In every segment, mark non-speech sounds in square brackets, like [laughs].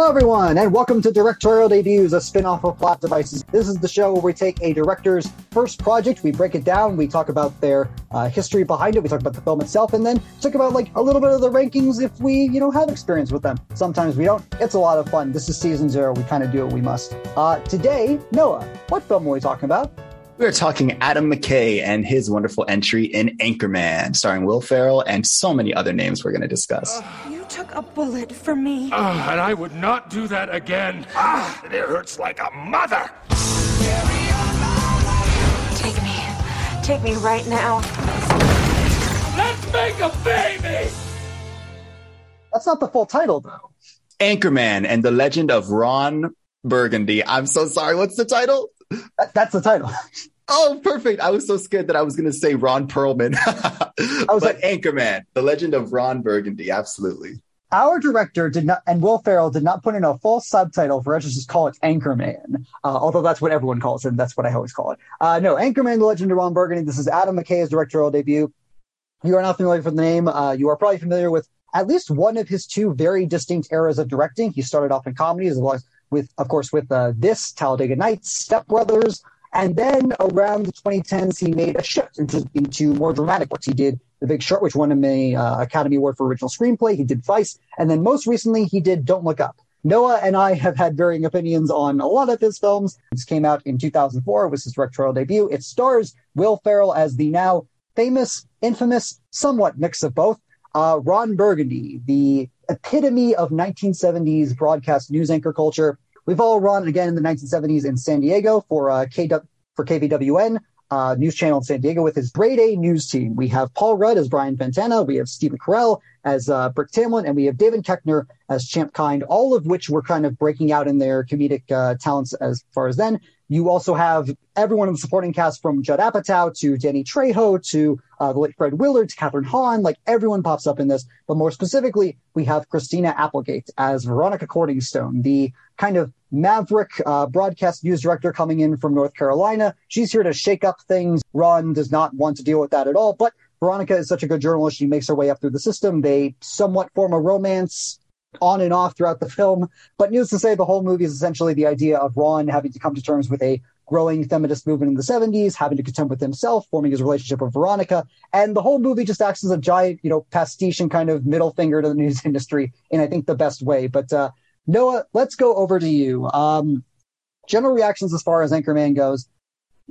Hello, everyone, and welcome to Directorial Debuts, a spin off of Plot Devices. This is the show where we take a director's first project, we break it down, we talk about their uh, history behind it, we talk about the film itself, and then talk about like a little bit of the rankings if we, you know, have experience with them. Sometimes we don't. It's a lot of fun. This is season zero. We kind of do what we must. Uh, today, Noah, what film are we talking about? We're talking Adam McKay and his wonderful entry in Anchorman, starring Will Ferrell and so many other names we're going to discuss. You took a bullet for me. Ah, and I would not do that again. Ah, it hurts like a mother. Take me. Take me right now. Let's make a baby. That's not the full title, though. Anchorman and the Legend of Ron Burgundy. I'm so sorry. What's the title? That, that's the title. Oh, perfect. I was so scared that I was going to say Ron Perlman. [laughs] I was but like, Anchorman, the legend of Ron Burgundy. Absolutely. Our director did not, and Will Ferrell did not put in a full subtitle for us to just call it Anchorman, uh, although that's what everyone calls it. And that's what I always call it. Uh, no, Anchorman, the legend of Ron Burgundy. This is Adam McKay's directorial debut. You are not familiar with the name. Uh, you are probably familiar with at least one of his two very distinct eras of directing. He started off in comedies, as well as with, of course, with uh, this Talladega Nights, Step Brothers, and then around the 2010s, he made a shift into, into more dramatic works. He did The Big Short, which won him a uh, Academy Award for Original Screenplay. He did Vice, and then most recently, he did Don't Look Up. Noah and I have had varying opinions on a lot of his films. This came out in 2004. It was his directorial debut. It stars Will Ferrell as the now famous, infamous, somewhat mix of both, uh, Ron Burgundy, the epitome of 1970s broadcast news anchor culture. We've all run again in the 1970s in San Diego for uh, KW, for KVWN uh, news channel in San Diego with his grade A news team. We have Paul Rudd as Brian Fantana, we have Stephen Carell as uh, Brick Tamland, and we have David Koechner as Champ Kind, all of which were kind of breaking out in their comedic uh, talents as far as then. You also have everyone in the supporting cast from Judd Apatow to Danny Trejo to uh, the late Fred Willard to Kathryn Hahn. Like everyone pops up in this. But more specifically, we have Christina Applegate as Veronica Corningstone, the kind of maverick uh, broadcast news director coming in from North Carolina. She's here to shake up things. Ron does not want to deal with that at all. But Veronica is such a good journalist. She makes her way up through the system. They somewhat form a romance on and off throughout the film. But needless to say, the whole movie is essentially the idea of Ron having to come to terms with a growing feminist movement in the 70s, having to contend with himself, forming his relationship with Veronica. And the whole movie just acts as a giant, you know, pastiche and kind of middle finger to the news [laughs] industry in, I think, the best way. But uh, Noah, let's go over to you. Um, general reactions as far as Anchorman goes.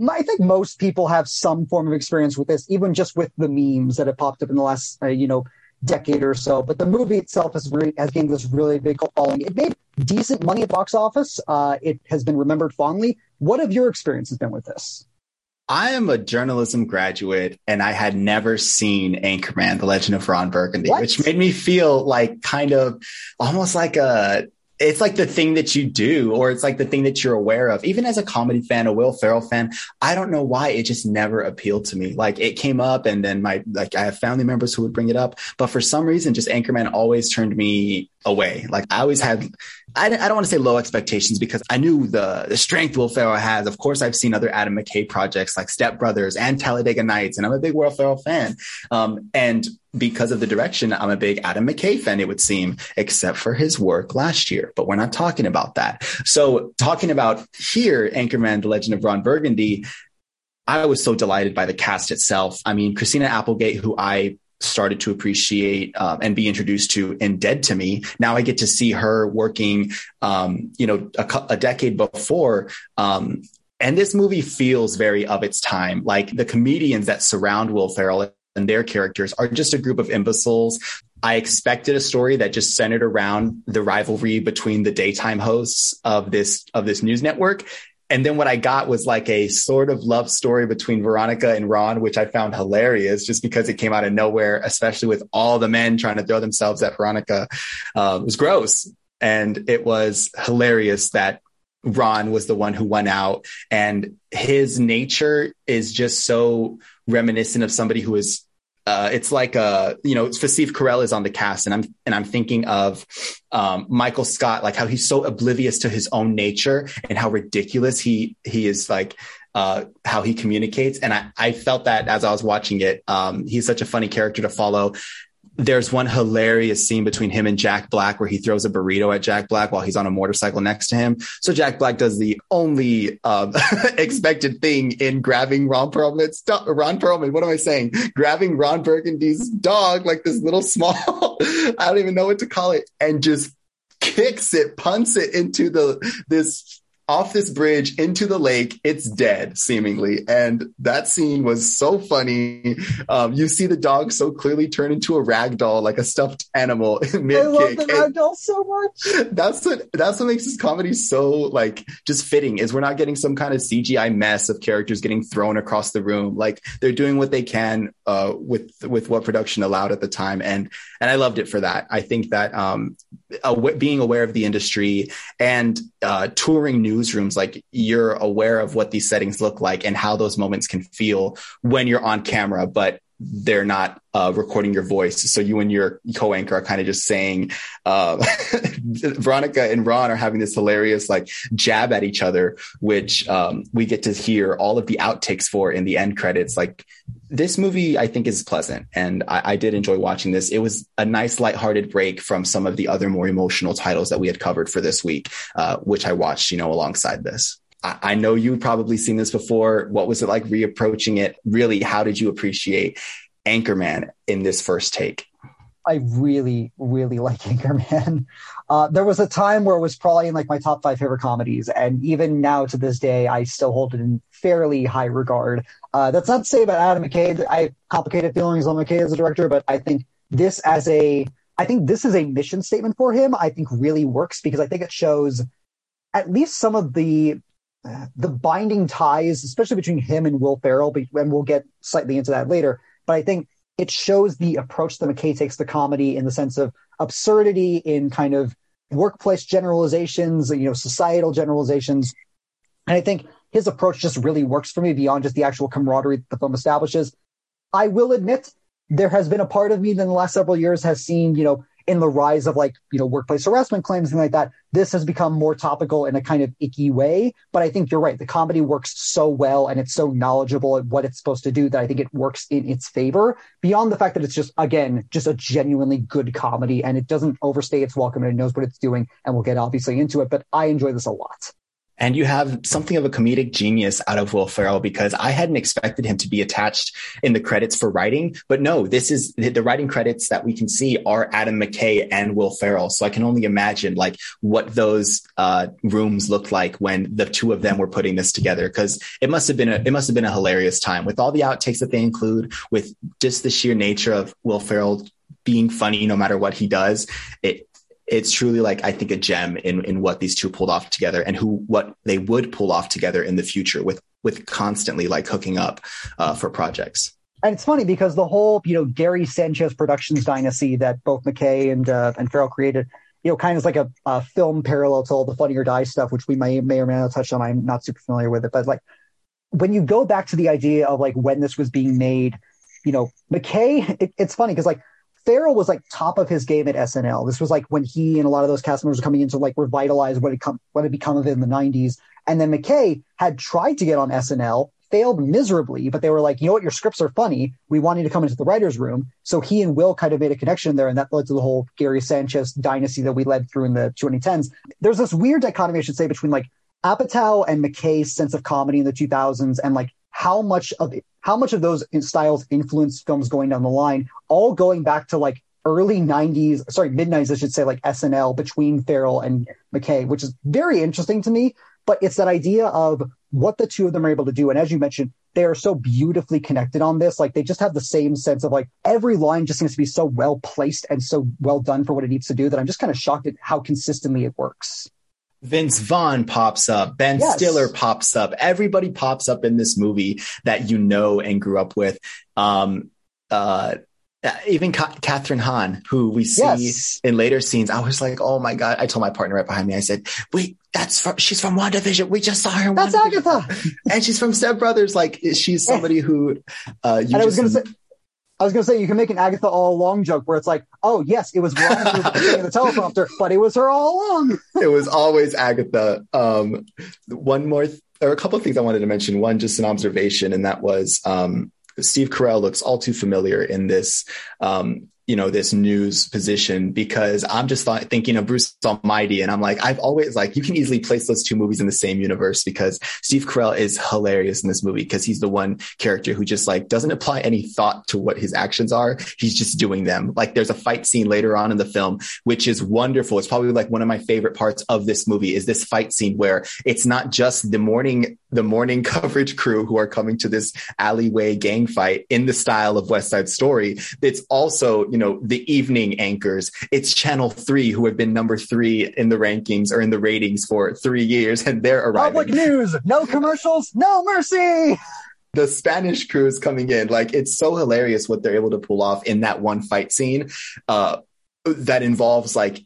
I think most people have some form of experience with this, even just with the memes that have popped up in the last, uh, you know, decade or so. But the movie itself has, re- has gained this really big following. It made decent money at box office. Uh, it has been remembered fondly. What have your experiences been with this? I am a journalism graduate and I had never seen Anchorman, The Legend of Ron Burgundy, what? which made me feel like kind of almost like a it's like the thing that you do, or it's like the thing that you're aware of. Even as a comedy fan, a Will Ferrell fan, I don't know why it just never appealed to me. Like it came up, and then my like I have family members who would bring it up, but for some reason, just Anchorman always turned me away. Like I always had, I, I don't want to say low expectations because I knew the, the strength Will Ferrell has. Of course, I've seen other Adam McKay projects like Step Brothers and Talladega Nights, and I'm a big Will Ferrell fan. Um, and because of the direction, I'm a big Adam McKay fan, it would seem, except for his work last year. But we're not talking about that. So talking about here, Anchorman, The Legend of Ron Burgundy, I was so delighted by the cast itself. I mean, Christina Applegate, who I started to appreciate um, and be introduced to and Dead to Me. Now I get to see her working, um, you know, a, a decade before. Um, and this movie feels very of its time. Like the comedians that surround Will Ferrell and their characters are just a group of imbeciles. I expected a story that just centered around the rivalry between the daytime hosts of this of this news network and then what I got was like a sort of love story between Veronica and Ron, which I found hilarious just because it came out of nowhere, especially with all the men trying to throw themselves at Veronica. Uh, it was gross. And it was hilarious that Ron was the one who went out and his nature is just so reminiscent of somebody who is uh, it's like uh, you know, Steve Carell is on the cast, and I'm and I'm thinking of um, Michael Scott, like how he's so oblivious to his own nature and how ridiculous he he is, like uh, how he communicates. And I I felt that as I was watching it, um, he's such a funny character to follow. There's one hilarious scene between him and Jack Black where he throws a burrito at Jack Black while he's on a motorcycle next to him. So Jack Black does the only um, [laughs] expected thing in grabbing Ron Perlman's Ron Perlman. What am I saying? Grabbing Ron Burgundy's dog, like this little [laughs] small, I don't even know what to call it, and just kicks it, punts it into the this off this bridge into the lake. It's dead, seemingly. And that scene was so funny. Um, you see the dog so clearly turn into a rag doll, like a stuffed animal [laughs] I love the rag doll so much. [laughs] That's what that's what makes this comedy so like just fitting is we're not getting some kind of CGI mess of characters getting thrown across the room. Like they're doing what they can uh, with with what production allowed at the time, and and I loved it for that. I think that um, being aware of the industry and uh, touring newsrooms, like you're aware of what these settings look like and how those moments can feel when you're on camera, but they're not uh, recording your voice. So you and your co-anchor are kind of just saying, uh, [laughs] Veronica and Ron are having this hilarious like jab at each other, which um, we get to hear all of the outtakes for in the end credits. Like this movie, I think is pleasant and I, I did enjoy watching this. It was a nice lighthearted break from some of the other more emotional titles that we had covered for this week, uh, which I watched, you know, alongside this. I know you've probably seen this before. What was it like reapproaching it? Really, how did you appreciate Anchorman in this first take? I really, really [laughs] like Anchorman. Uh, there was a time where it was probably in like my top five favorite comedies, and even now to this day, I still hold it in fairly high regard. Uh, that's not to say about Adam McKay. I have complicated feelings on McKay as a director, but I think this as a, I think this is a mission statement for him. I think really works because I think it shows at least some of the the binding ties, especially between him and Will Ferrell, and we'll get slightly into that later. But I think it shows the approach that McKay takes to comedy in the sense of absurdity in kind of workplace generalizations, you know, societal generalizations. And I think his approach just really works for me beyond just the actual camaraderie that the film establishes. I will admit there has been a part of me that in the last several years has seen, you know, in the rise of like, you know, workplace harassment claims and like that, this has become more topical in a kind of icky way. But I think you're right. The comedy works so well and it's so knowledgeable at what it's supposed to do that I think it works in its favor beyond the fact that it's just, again, just a genuinely good comedy and it doesn't overstay its welcome and it knows what it's doing. And we'll get obviously into it, but I enjoy this a lot. And you have something of a comedic genius out of Will Ferrell because I hadn't expected him to be attached in the credits for writing. But no, this is the writing credits that we can see are Adam McKay and Will Ferrell. So I can only imagine like what those uh, rooms looked like when the two of them were putting this together. Because it must have been a it must have been a hilarious time with all the outtakes that they include, with just the sheer nature of Will Ferrell being funny no matter what he does. It it's truly like I think a gem in in what these two pulled off together and who what they would pull off together in the future with with constantly like hooking up uh, for projects. And it's funny because the whole you know Gary Sanchez Productions dynasty that both McKay and uh, and Ferrell created, you know, kind of like a, a, film parallel to all the Funny or Die stuff, which we may may or may not touch on. I'm not super familiar with it, but like when you go back to the idea of like when this was being made, you know, McKay, it, it's funny because like Ferrell was like top of his game at SNL. This was like when he and a lot of those cast members were coming in to like revitalize what had come, what had become of it in the '90s. And then McKay had tried to get on SNL, failed miserably, but they were like, you know what, your scripts are funny. We want you to come into the writers' room. So he and Will kind of made a connection there, and that led to the whole Gary Sanchez dynasty that we led through in the 2010s. There's this weird dichotomy, I should say, between like Apatow and McKay's sense of comedy in the 2000s and like how much of how much of those styles influence films going down the line, all going back to like early 90s, sorry, mid 90s, I should say, like SNL between Ferrell and McKay, which is very interesting to me. But it's that idea of what the two of them are able to do. And as you mentioned, they are so beautifully connected on this. Like they just have the same sense of like every line just seems to be so well placed and so well done for what it needs to do that I'm just kind of shocked at how consistently it works. Vince Vaughn pops up, Ben yes. Stiller pops up, everybody pops up in this movie that you know and grew up with. Um, uh, even Kathryn Hahn, who we see yes. in later scenes, I was like, "Oh my god!" I told my partner right behind me, I said, "Wait, that's from, she's from WandaVision. We just saw her. that's Agatha, and she's from Step Brothers. Like she's somebody who." Uh, and I was to say, I was going to say you can make an Agatha all along joke where it's like, oh yes, it was wrong the [laughs] teleprompter, but it was her all along. it was always Agatha. Um, one more, th- or a couple of things I wanted to mention. One, just an observation, and that was um, Steve Carell looks all too familiar in this. Um, you know this news position because I'm just thinking of Bruce Almighty, and I'm like, I've always like you can easily place those two movies in the same universe because Steve Carell is hilarious in this movie because he's the one character who just like doesn't apply any thought to what his actions are. He's just doing them. Like there's a fight scene later on in the film which is wonderful. It's probably like one of my favorite parts of this movie is this fight scene where it's not just the morning the morning [laughs] coverage crew who are coming to this alleyway gang fight in the style of West Side Story. It's also, you know, the evening anchors. It's Channel 3 who have been number three in the rankings or in the ratings for three years and they're arriving. Public news, no commercials, no mercy. The Spanish crew is coming in. Like it's so hilarious what they're able to pull off in that one fight scene uh, that involves like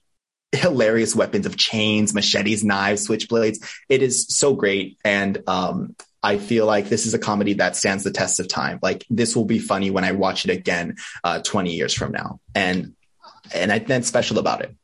hilarious weapons of chains, machetes, knives, switchblades. It is so great. And um, I feel like this is a comedy that stands the test of time. Like this will be funny when I watch it again uh, 20 years from now. And and I, that's special about it.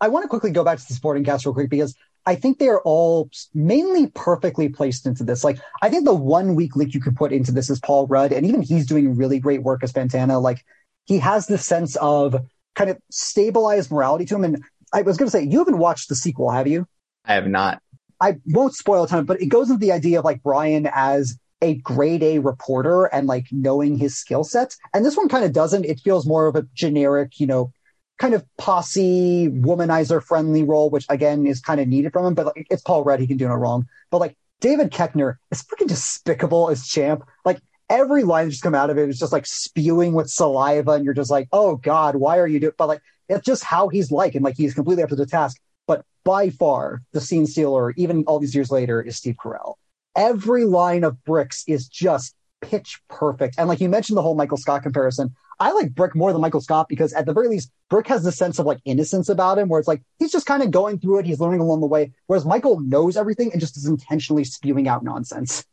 I want to quickly go back to the supporting cast real quick because I think they are all mainly perfectly placed into this. Like, I think the one weak link you could put into this is Paul Rudd, and even he's doing really great work as Fantana. Like, he has this sense of kind of stabilized morality to him. And I was going to say, you haven't watched the sequel, have you? I have not. I won't spoil a ton, but it goes into the idea of like Brian as a grade A reporter and like knowing his skill sets. And this one kind of doesn't. It feels more of a generic, you know, kind of posse womanizer friendly role, which again is kind of needed from him. But like, it's Paul Rudd; he can do no wrong. But like David Koechner is freaking despicable as champ. Like every line that just come out of it is just like spewing with saliva, and you're just like, oh god, why are you doing? It? But like it's just how he's like, and like he's completely up to the task. But by far, the scene stealer, even all these years later, is Steve Carell. Every line of Bricks is just pitch perfect. And like you mentioned the whole Michael Scott comparison, I like Brick more than Michael Scott because at the very least, Brick has this sense of like innocence about him where it's like he's just kind of going through it, he's learning along the way. Whereas Michael knows everything and just is intentionally spewing out nonsense.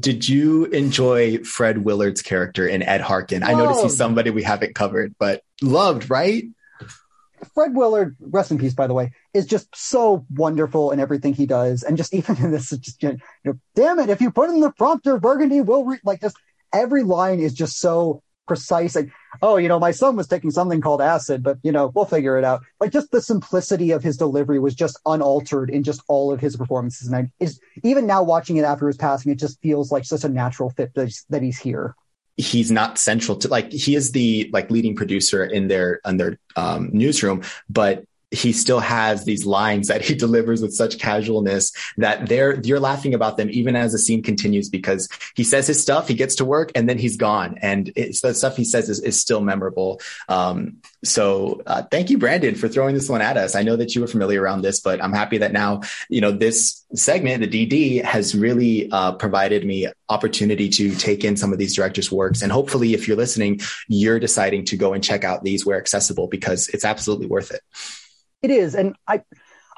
Did you enjoy Fred Willard's character in Ed Harken? Loved. I noticed he's somebody we haven't covered, but loved, right? Fred Willard, rest in peace, by the way, is just so wonderful in everything he does, and just [laughs] even in this, just you know, damn it, if you put in the prompter, Burgundy will re-, like just every line is just so precise. Like, oh, you know, my son was taking something called acid, but you know, we'll figure it out. Like, just the simplicity of his delivery was just unaltered in just all of his performances, and I is even now watching it after his passing, it just feels like such a natural fit that he's, that he's here he's not central to like he is the like leading producer in their in their um, newsroom but he still has these lines that he [laughs] delivers with such casualness that they're you're laughing about them even as the scene continues because he says his stuff, he gets to work, and then he's gone, and it's the stuff he says is, is still memorable. Um, so uh, thank you, Brandon, for throwing this one at us. I know that you were familiar around this, but I'm happy that now you know this segment, the DD, has really uh, provided me opportunity to take in some of these directors' works, and hopefully, if you're listening, you're deciding to go and check out these where accessible because it's absolutely worth it. It is. And I,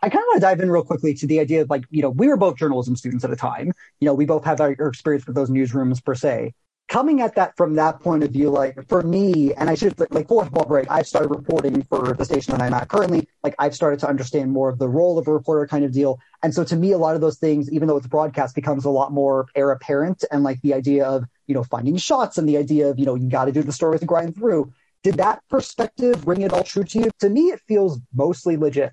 I kind of want to dive in real quickly to the idea of like, you know, we were both journalism students at a time. You know, we both have our experience with those newsrooms per se. Coming at that from that point of view, like for me, and I should like for football break, I've started reporting for the station that I'm at currently. Like I've started to understand more of the role of a reporter kind of deal. And so to me, a lot of those things, even though it's broadcast, becomes a lot more heir apparent and like the idea of, you know, finding shots and the idea of, you know, you got to do the stories and grind through. Did that perspective ring it all true to you? To me, it feels mostly legit.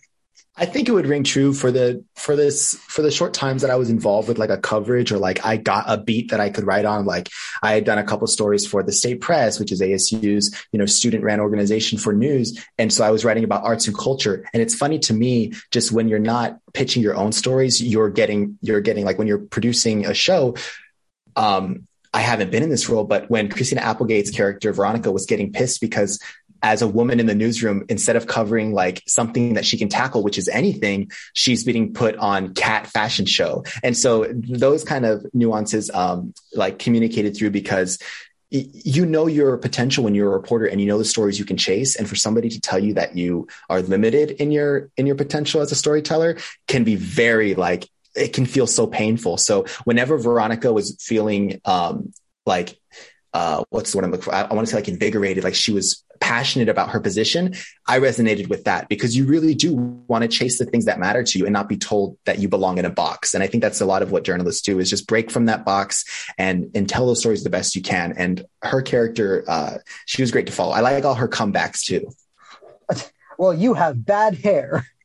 I think it would ring true for the for this for the short times that I was involved with like a coverage or like I got a beat that I could write on. Like I had done a couple stories for the State Press, which is ASU's you know student ran organization for news, and so I was writing about arts and culture. And it's funny to me just when you're not pitching your own stories, you're getting you're getting like when you're producing a show. Um, I haven't been in this role, but when Christina Applegate's character Veronica was getting pissed because as a woman in the newsroom, instead of covering like something that she can tackle, which is anything, she's being put on cat fashion show. And so those kind of nuances, um, like communicated through because you know your potential when you're a reporter and you know the stories you can chase and for somebody to tell you that you are limited in your in your potential as a storyteller can be very like it can feel so painful. So whenever Veronica was feeling um, like uh, what's the word I'm looking for? I, I want to say like invigorated, like she was passionate about her position, I resonated with that because you really do want to chase the things that matter to you and not be told that you belong in a box. And I think that's a lot of what journalists do is just break from that box and and tell those stories the best you can. And her character, uh, she was great to follow. I like all her comebacks too. Well, you have bad hair. [laughs]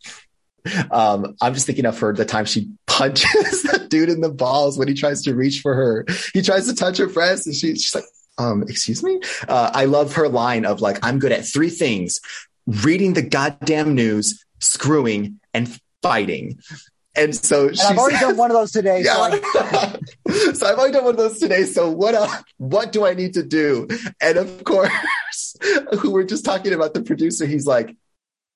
Um, I'm just thinking of her the time she punches [laughs] that dude in the balls when he tries to reach for her. He tries to touch her breast and she, she's like, um, excuse me. Uh, I love her line of like, I'm good at three things: reading the goddamn news, screwing, and fighting. And so and I've already done one of those today. Yeah. So, [laughs] so I've already done one of those today. So what uh, what do I need to do? And of course, [laughs] who we're just talking about the producer, he's like,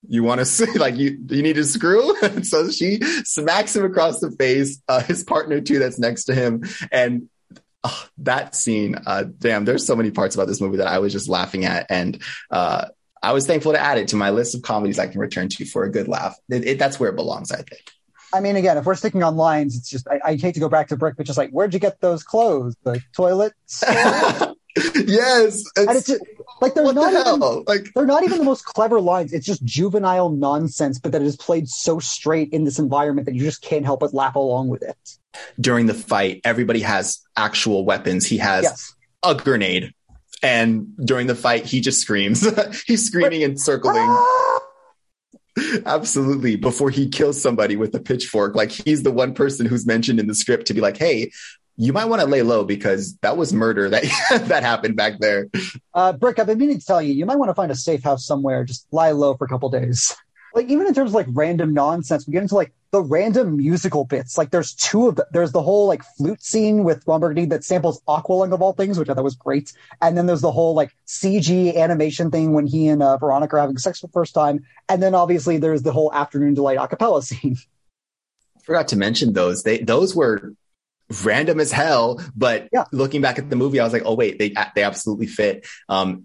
you want to [laughs] see like you you need to screw [laughs] so she smacks him across the face uh, his partner too that's next to him and oh, that scene, uh, damn, there's so many parts about this movie that I was just laughing at. And, uh, I was thankful to add it to my list of comedies I can return to for a good laugh. It, it, that's where it belongs, I think. I mean, again, if we're sticking on lines, it's just I, I hate to go back to Brick, but just like, where'd you get those clothes? The toilet? [laughs] yes, it's, and it's just, like they're what not the even, like they're not even the most clever lines. It's just juvenile nonsense, but that is played so straight in this environment that you just can't help but laugh along with it. during the fight, everybody has actual weapons. He has Yes. a grenade. And during the fight, he just screams. [laughs] He's screaming and circling. Ah! [laughs] Absolutely. Before he kills somebody with a pitchfork. Like he's the one person who's mentioned in the script to be like, hey, you might want to lay low because that was murder that [laughs] that happened back there. Uh, Brick, I've been meaning to tell you, you might want to find a safe house somewhere. Just lie low for a couple days. Like even in terms of like random nonsense, we get into like the random musical bits. Like there's two of the, there's the whole like flute scene with Ron that samples Aqualung of all things, which I thought was great. And then there's the whole like CG animation thing when he and uh, Veronica are having sex for the first time. And then obviously there's the whole afternoon delight a cappella scene. Forgot to mention those. They those were random as hell, but Yeah. looking back at the movie, I was like, oh wait, they they absolutely fit. Um,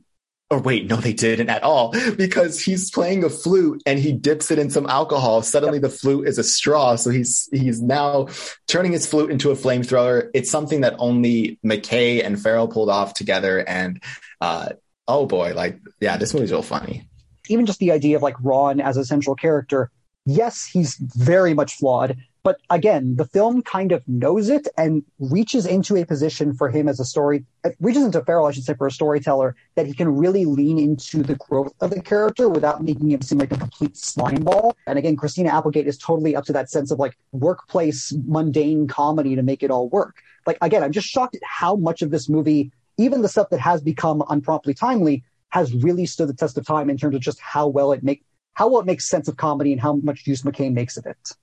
or wait, no, they didn't at all because he's playing a flute and he dips it in some alcohol. Suddenly, the flute is a straw, so he's he's now turning his flute into a flamethrower. It's something that only McKay and Ferrell pulled off together, and uh, oh boy, like yeah, this movie's real funny. even just the idea of like Ron as a central character, yes, he's very much flawed. But again, the film kind of knows it and reaches into a position for him as a story, reaches into Ferrell, I should say, for a storyteller that he can really lean into the growth of the character without making him seem like a complete slime ball. And again, Christina Applegate is totally up to that sense of like workplace mundane comedy to make it all work. Like again, I'm just shocked at how much of this movie, even the stuff that has become unpromptly timely, has really stood the test of time in terms of just how well it make how well it makes sense of comedy and how much use McCain makes of it.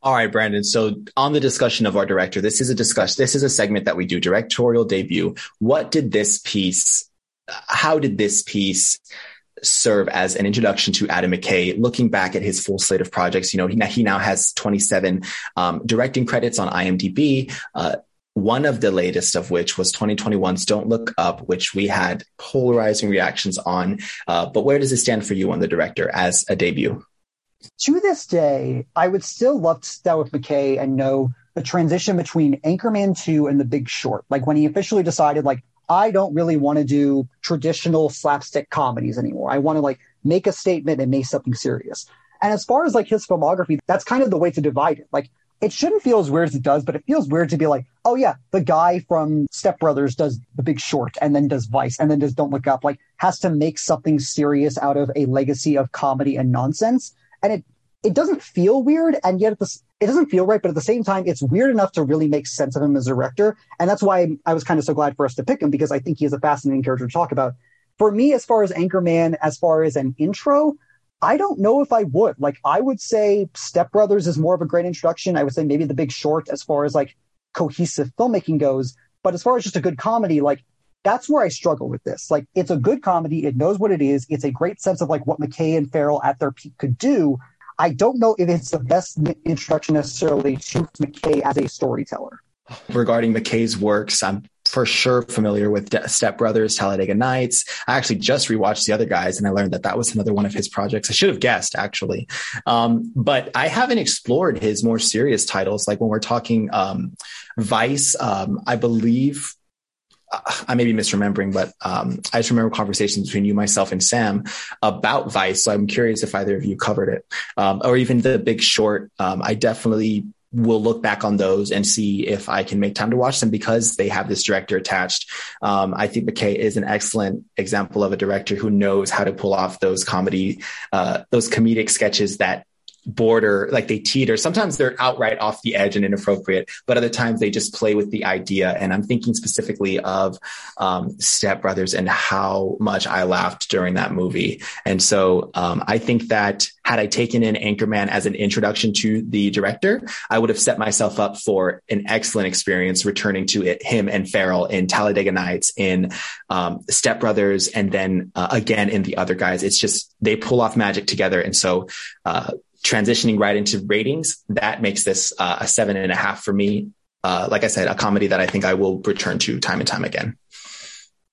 All right, Brandon. So on the discussion of our director, this is a discussion. This is a segment that we do directorial debut. What did this piece? How did this piece serve as an introduction to Adam McKay? Looking back at his full slate of projects, you know, he, now- he now has 27 um, directing credits on IMDb. Uh, one of the latest of which was 2021's Don't Look Up, which we had polarizing reactions on. Uh, but where does it stand for you on the director as a debut? To this day, I would still love to start with McKay and know the transition between Anchorman 2 and The Big Short. Like when he officially decided, like, I don't really want to do traditional slapstick comedies anymore. I want to like make a statement and make something serious. And as far as like his filmography, that's kind of the way to divide it. Like it shouldn't feel as weird as it does, but it feels weird to be like, oh yeah, the guy from Step Brothers does The Big Short and then does Vice and then does Don't Look Up, like has to make something serious out of a legacy of comedy and nonsense. And it it doesn't feel weird, and yet the, it doesn't feel right. But at the same time, it's weird enough to really make sense of him as a director, and that's why I was kind of so glad for us to pick him because I think he is a fascinating character to talk about. For me, as far as Anchorman, as far as an intro, I don't know if I would. Like, I would say Step Brothers is more of a great introduction. I would say maybe The Big Short as far as like cohesive filmmaking goes. But as far as just a good comedy, like that's where I struggle with this. Like, it's a good comedy. It knows what it is. It's a great sense of like what McKay and Ferrell at their peak could do. I don't know if it's the best introduction necessarily to McKay as a storyteller. regarding McKay's works. I'm for sure familiar with De- Step Brothers, Talladega Nights. I actually just rewatched the other guys and I learned that that was another one of his projects. I should have guessed actually. Um, but I haven't explored his more serious titles. Like when we're talking, um, Vice, um, I believe I may be misremembering, but um, I just remember conversations between you, myself, and Sam about Vice. So I'm curious if either of you covered it, um, or even The Big Short. Um, I definitely will look back on those and see if I can make time to watch them because they have this director attached. Um, I think McKay is an excellent example of a director who knows how to pull off those comedy, uh, those comedic sketches that border, like they teeter. Sometimes they're outright off the edge and inappropriate, but other times they just play with the idea. And I'm thinking specifically of um, Step Brothers and how much I laughed during that movie. And so um, I think that had I taken in Anchorman as an introduction to the director, I would have set myself up for an excellent experience returning to it, him and Ferrell in Talladega Nights, in um, Step Brothers, and then uh, again in the other guys. It's just they pull off magic together. And so uh, transitioning right into ratings, that makes this uh, a seven and a half for me. Uh, like I said, a comedy that I think I will return to time and time again.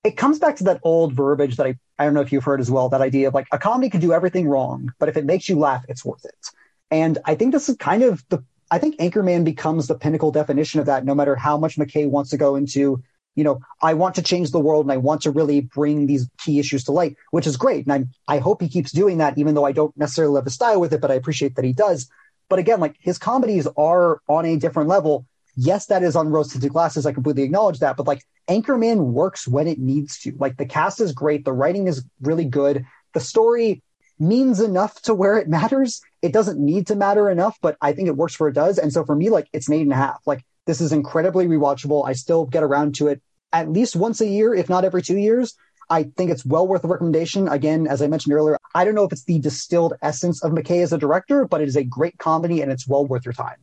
It comes back to that old verbiage that I, I don't know if you've heard as well, that idea of like a comedy can do everything wrong, but if it makes you laugh, it's worth it. And I think this is kind of the, I think Anchorman becomes the pinnacle definition of that, no matter how much McKay wants to go into you know, I want to change the world and I want to really bring these key issues to light, which is great. And I'm, I hope he keeps doing that, even though I don't necessarily love the style with it, but I appreciate that he does. But again, like his comedies are on a different level. Yes, that is on rose tinted glasses. I completely acknowledge that. But like Anchorman works when it needs to. Like the cast is great. The writing is really good. The story means enough to where it matters. It doesn't need to matter enough, but I think it works where it does. And so for me, like it's an eight and a half. Like this is incredibly rewatchable. I still get around to it at least once a year, if not every two years. I think it's well worth a recommendation. Again, as I mentioned earlier, I don't know if it's the distilled essence of McKay as a director, but it is a great comedy and it's well worth your time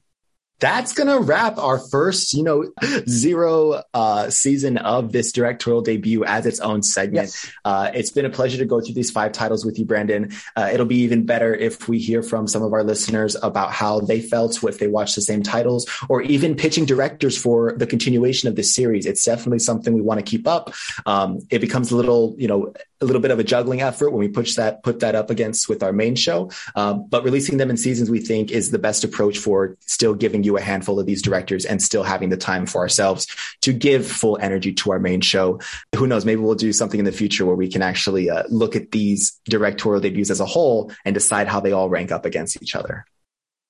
that's going to wrap our first, you know, zero uh, season of this directorial debut as its own segment. Yes. Uh, it's been a pleasure to go through these five titles with you, Brandon. Uh, it'll be even better if we hear from some of our listeners about how they felt if they watched the same titles or even pitching directors for the continuation of this series. It's definitely something we want to keep up. Um, it becomes a little, you know, a little bit of a juggling effort when we push that, put that up against with our main show. Um, but releasing them in seasons, we think is the best approach for still giving you a handful of these directors and still having the time for ourselves to give full energy to our main show. Who knows? Maybe we'll do something in the future where we can actually uh, look at these directorial debuts as a whole and decide how they all rank up against each other.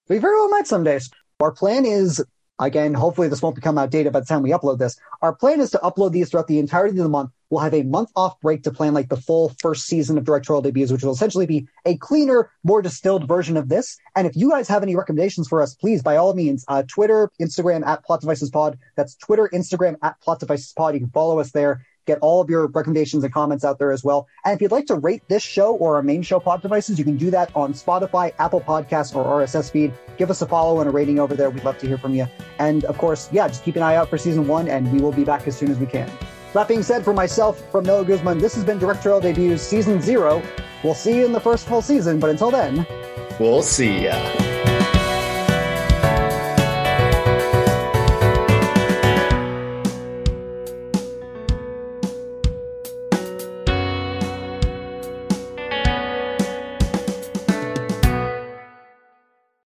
We very well might some days. Our plan is Again, hopefully this won't become outdated by the time we upload this. Our plan is to upload these throughout the entirety of the month. We'll have a month off break to plan like the full first season of directorial debuts, which will essentially be a cleaner, more distilled version of this. And if you guys have any recommendations for us, please, by all means, uh, Twitter, Instagram at Plot Devices Pod. That's Twitter, Instagram at Plot Devices Pod. You can follow us there get all of your recommendations and comments out there as well. And if you'd like to rate this show or our main show pod Devices, you can do that on Spotify, Apple Podcasts, or RSS feed. Give us a follow and a rating over there. We'd love to hear from you. And of course, yeah, just keep an eye out for season one, and we will be back as soon as we can. That being said, for myself, from Noah Guzman, this has been Directorial Debuts Season Zero. We'll see you in the first full season, but until then, we'll see ya.